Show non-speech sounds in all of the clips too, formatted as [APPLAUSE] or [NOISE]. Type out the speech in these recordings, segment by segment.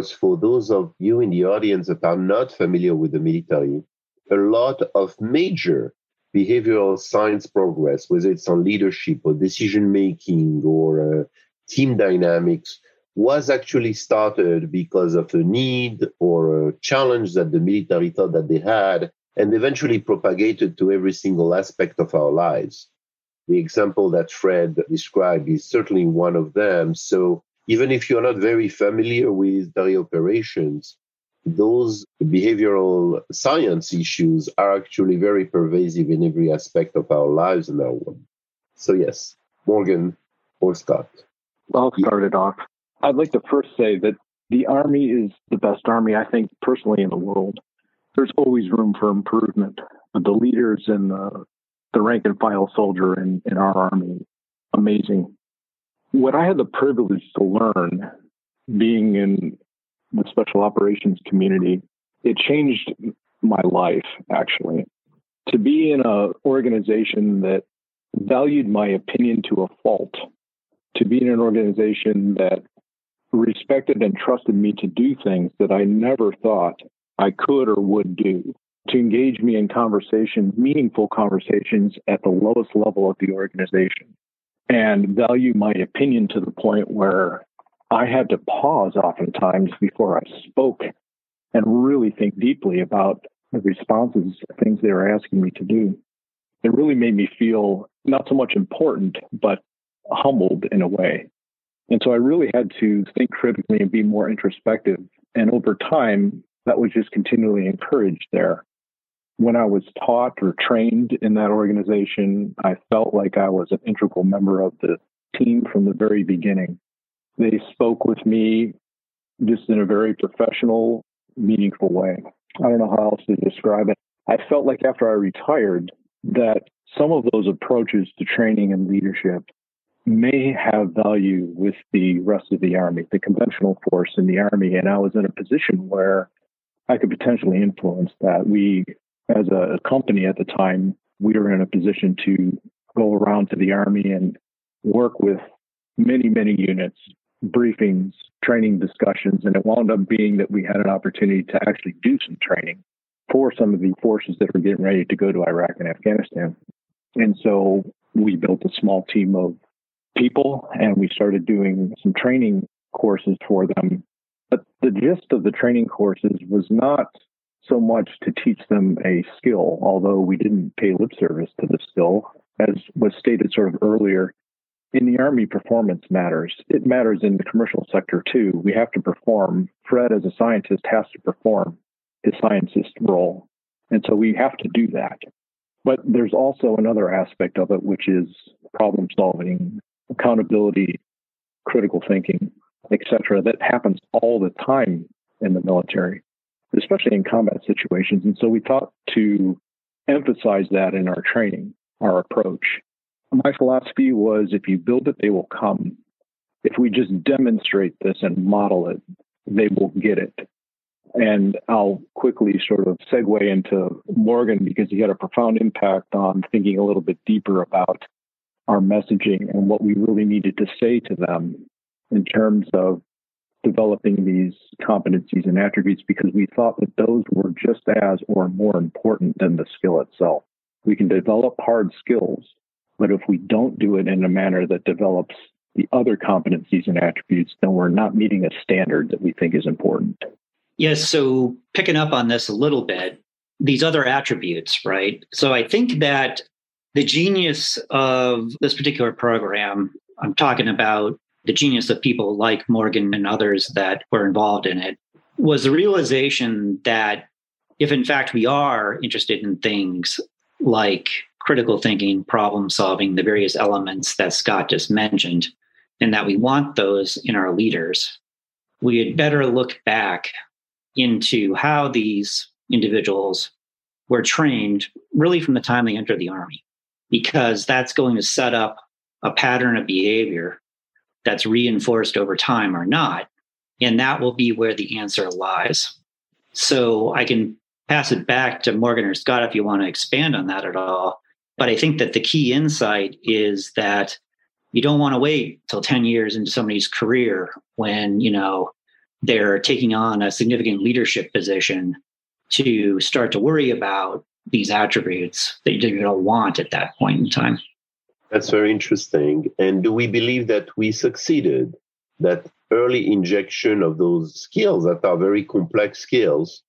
because for those of you in the audience that are not familiar with the military, a lot of major behavioral science progress, whether it's on leadership or decision making or uh, team dynamics, was actually started because of a need or a challenge that the military thought that they had and eventually propagated to every single aspect of our lives. The example that Fred described is certainly one of them. So even if you're not very familiar with DARI operations, those behavioral science issues are actually very pervasive in every aspect of our lives and our work. So, yes, Morgan or Scott. I'll start it off. I'd like to first say that the Army is the best Army, I think, personally in the world. There's always room for improvement. But the leaders and the, the rank and file soldier in, in our Army, amazing. What I had the privilege to learn being in the special operations community, it changed my life actually. To be in an organization that valued my opinion to a fault, to be in an organization that respected and trusted me to do things that I never thought I could or would do, to engage me in conversations, meaningful conversations at the lowest level of the organization, and value my opinion to the point where I had to pause oftentimes before I spoke and really think deeply about the responses, things they were asking me to do. It really made me feel not so much important, but humbled in a way. And so I really had to think critically and be more introspective. And over time, that was just continually encouraged there. When I was taught or trained in that organization, I felt like I was an integral member of the team from the very beginning. They spoke with me just in a very professional, meaningful way. I don't know how else to describe it. I felt like after I retired that some of those approaches to training and leadership may have value with the rest of the Army, the conventional force in the Army. And I was in a position where I could potentially influence that. We, as a company at the time, we were in a position to go around to the Army and work with many, many units, briefings, training discussions. And it wound up being that we had an opportunity to actually do some training for some of the forces that were getting ready to go to Iraq and Afghanistan. And so we built a small team of people and we started doing some training courses for them. But the gist of the training courses was not so much to teach them a skill, although we didn't pay lip service to the skill. As was stated sort of earlier, in the Army, performance matters. It matters in the commercial sector too. We have to perform. Fred, as a scientist, has to perform his scientist role. And so we have to do that. But there's also another aspect of it, which is problem solving, accountability, critical thinking, etc. That happens all the time in the military, especially in combat situations. And so we thought to emphasize that in our training, our approach. My philosophy was if you build it, they will come. If we just demonstrate this and model it, they will get it. And I'll quickly sort of segue into Morgan because he had a profound impact on thinking a little bit deeper about our messaging and what we really needed to say to them in terms of developing these competencies and attributes because we thought that those were just as or more important than the skill itself. We can develop hard skills, but if we don't do it in a manner that develops the other competencies and attributes, then we're not meeting a standard that we think is important. Yes. So picking up on this a little bit, these other attributes, right? So I think that the genius of this particular program, I'm talking about the genius of people like Morgan and others that were involved in it, was the realization that if in fact we are interested in things like critical thinking, problem solving, the various elements that Scott just mentioned, and that we want those in our leaders, we had better look back into how these individuals were trained really from the time they entered the Army because that's going to set up a pattern of behavior that's reinforced over time or not. And that will be where the answer lies. So I can pass it back to Morgan or Scott if you want to expand on that at all. But I think that the key insight is that you don't want to wait till 10 years into somebody's career when, you know, they're taking on a significant leadership position to start to worry about these attributes that you don't want at that point in time. That's very interesting. And do we believe that we succeeded? That early injection of those skills that are very complex skills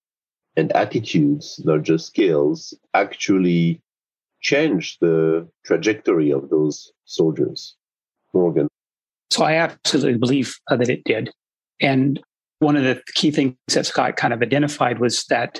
and attitudes, not just skills, actually changed the trajectory of those soldiers. Morgan. So I absolutely believe that it did. And one of the key things that Scott kind of identified was that,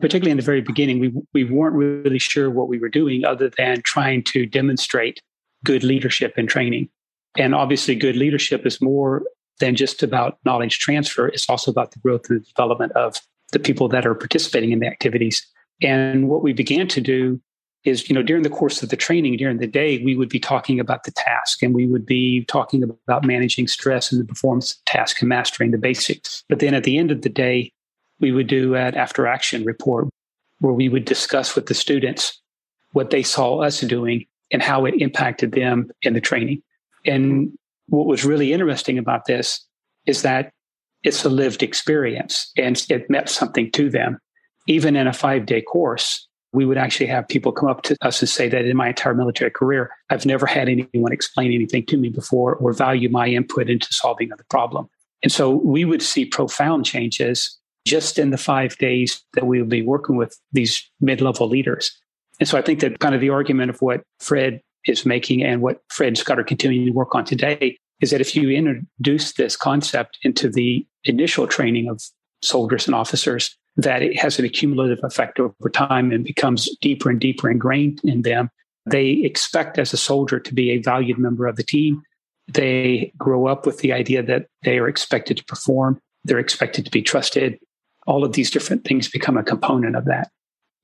particularly in the very beginning, we, we weren't really sure what we were doing other than trying to demonstrate good leadership and training. And obviously, good leadership is more than just about knowledge transfer. It's also about the growth and development of the people that are participating in the activities. And what we began to do is, you know, during the course of the training, during the day, we would be talking about the task and we would be talking about managing stress and the performance task and mastering the basics. But then at the end of the day, we would do an after action report where we would discuss with the students what they saw us doing and how it impacted them in the training. And what was really interesting about this is that it's a lived experience and it meant something to them. Even in a five day course, we would actually have people come up to us and say that in my entire military career, I've never had anyone explain anything to me before or value my input into solving the problem. And so we would see profound changes just in the five days that we would be working with these mid level leaders. And so I think that kind of the argument of what Fred is making and what Fred and Scott are continuing to work on today is that if you introduce this concept into the initial training of soldiers and officers, that it has an accumulative effect over time and becomes deeper and deeper ingrained in them. They expect as a soldier to be a valued member of the team. They grow up with the idea that they are expected to perform, they're expected to be trusted. All of these different things become a component of that.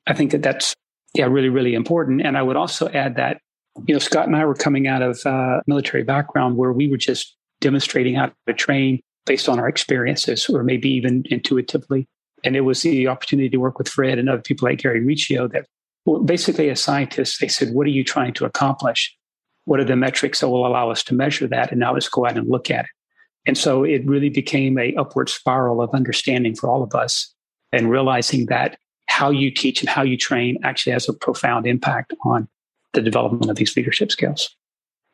I think that that's yeah, really, really important. And I would also add that, you know, Scott and I were coming out of uh, military background where we were just demonstrating how to train based on our experiences or maybe even intuitively. And it was the opportunity to work with Fred and other people like Gary Riccio that well, basically as scientists, they said, what are you trying to accomplish? What are the metrics that will allow us to measure that? And now let's go out and look at it. And so it really became a upward spiral of understanding for all of us and realizing that how you teach and how you train actually has a profound impact on the development of these leadership skills.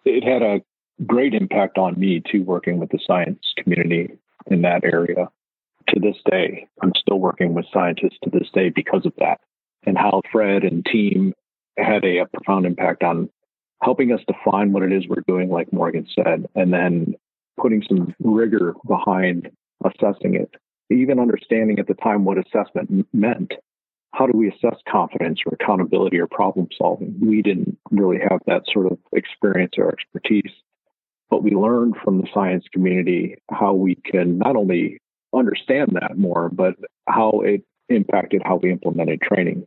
It had a great impact on me too, working with the science community in that area. To this day, I'm still working with scientists to this day because of that, and how Fred and team had a, a profound impact on helping us define what it is we're doing, like Morgan said, and then putting some rigor behind assessing it. Even understanding at the time what assessment meant how do we assess confidence or accountability or problem solving? We didn't really have that sort of experience or expertise, but we learned from the science community how we can not only understand that more, but how it impacted how we implemented training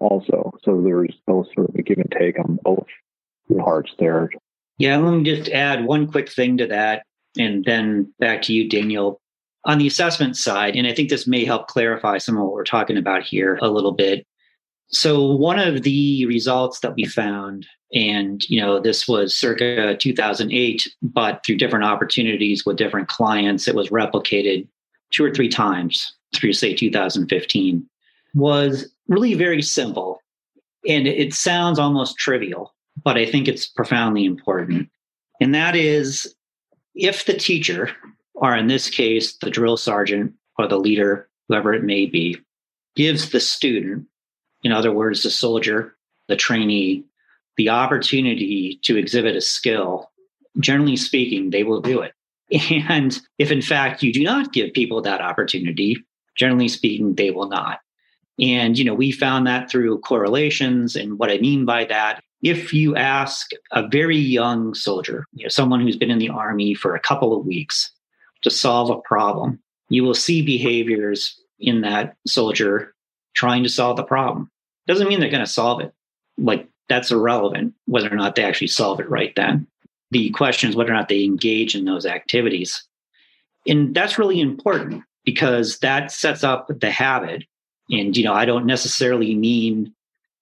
also. So there's both sort of a give and take on both parts there. Yeah, let me just add one quick thing to that, and then back to you, Daniel on the assessment side, and I think this may help clarify some of what we're talking about here a little bit. So one of the results that we found, and you know, this was circa 2008, but through different opportunities with different clients, it was replicated two or three times through say 2015, was really very simple. And it sounds almost trivial, but I think it's profoundly important. And that is if the teacher or in this case, the drill sergeant or the leader, whoever it may be, gives the student, in other words, the soldier, the trainee, the opportunity to exhibit a skill, generally speaking, they will do it. [LAUGHS] And if in fact you do not give people that opportunity, generally speaking, they will not. And you know, we found that through correlations. And what I mean by that, if you ask a very young soldier, you know, someone who's been in the army for a couple of weeks, to solve a problem. You will see behaviors in that soldier trying to solve the problem. Doesn't mean they're going to solve it. Like that's irrelevant whether or not they actually solve it right then. The question is whether or not they engage in those activities. And that's really important because that sets up the habit. And, you know, I don't necessarily mean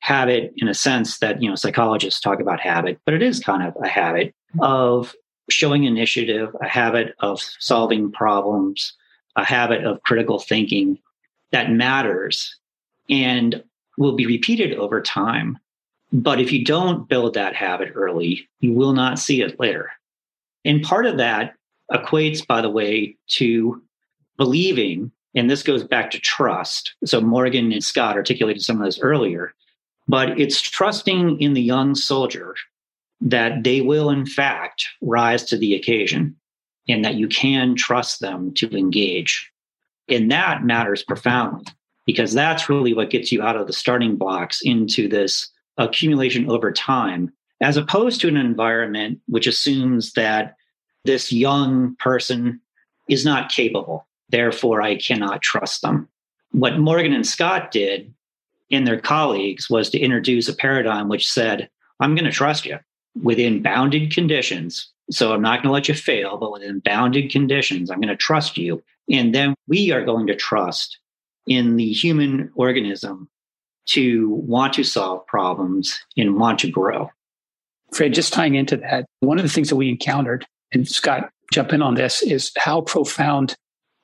habit in a sense that, you know, psychologists talk about habit, but it is kind of a habit of showing initiative, a habit of solving problems, a habit of critical thinking that matters and will be repeated over time. But if you don't build that habit early, you will not see it later. And part of that equates, by the way, to believing, and this goes back to trust. So Morgan and Scott articulated some of this earlier, but it's trusting in the young soldier that they will, in fact, rise to the occasion and that you can trust them to engage. And that matters profoundly because that's really what gets you out of the starting blocks into this accumulation over time, as opposed to an environment which assumes that this young person is not capable. Therefore, I cannot trust them. What Morgan and Scott did in their colleagues was to introduce a paradigm which said, I'm going to trust you within bounded conditions. So I'm not going to let you fail, but within bounded conditions, I'm going to trust you. And then we are going to trust in the human organism to want to solve problems and want to grow. Fred, just tying into that, one of the things that we encountered, and Scott, jump in on this, is how profound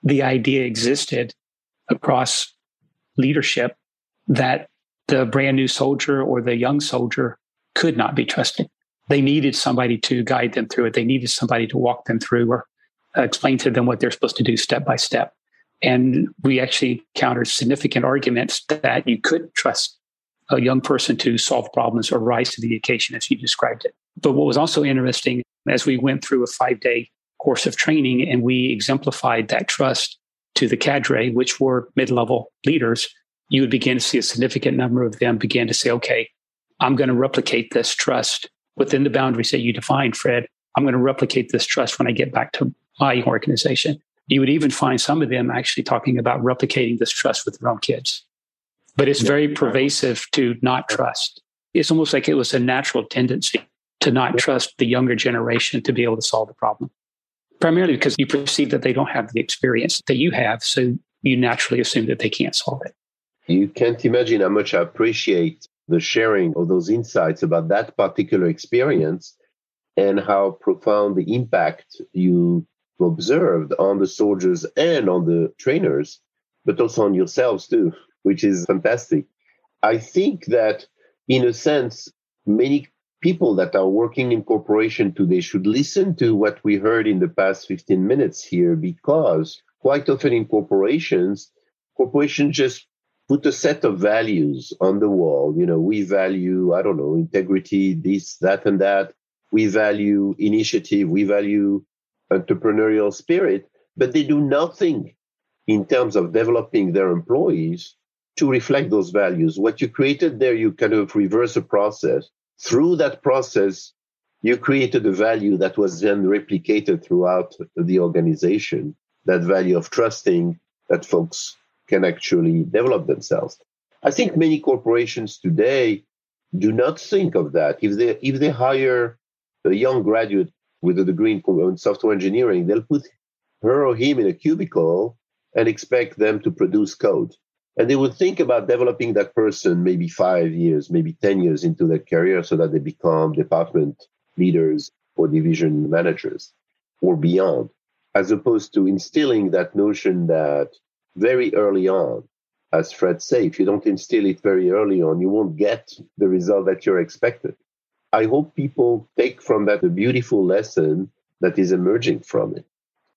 the idea existed across leadership that the brand new soldier or the young soldier could not be trusted. They needed somebody to guide them through it. They needed somebody to walk them through or uh, explain to them what they're supposed to do step by step. And we actually encountered significant arguments that you could trust a young person to solve problems or rise to the occasion as you described it. But what was also interesting as we went through a five day course of training and we exemplified that trust to the cadre, which were mid level leaders, you would begin to see a significant number of them begin to say, okay, I'm going to replicate this trust within the boundaries that you defined, Fred. I'm going to replicate this trust when I get back to my organization. You would even find some of them actually talking about replicating this trust with their own kids. But it's very pervasive to not trust. It's almost like it was a natural tendency to not trust the younger generation to be able to solve the problem. Primarily because you perceive that they don't have the experience that you have. So you naturally assume that they can't solve it. You can't imagine how much I appreciate the sharing of those insights about that particular experience and how profound the impact you observed on the soldiers and on the trainers, but also on yourselves too, which is fantastic. I think that, in a sense, many people that are working in corporation today should listen to what we heard in the past 15 minutes here because quite often in corporations, corporations just put a set of values on the wall. You know, we value, I don't know, integrity, this, that, and that. We value initiative. We value entrepreneurial spirit, but they do nothing in terms of developing their employees to reflect those values. What you created there, you kind of reverse a process. Through that process, you created a value that was then replicated throughout the organization. That value of trusting that folks can actually develop themselves. I think many corporations today do not think of that. If they if they hire a young graduate with a degree in software engineering, they'll put her or him in a cubicle and expect them to produce code. And they would think about developing that person maybe five years, maybe 10 years into their career so that they become department leaders or division managers or beyond, as opposed to instilling that notion that very early on, as Fred said, if you don't instill it very early on, you won't get the result that you're expected. I hope people take from that a beautiful lesson that is emerging from it.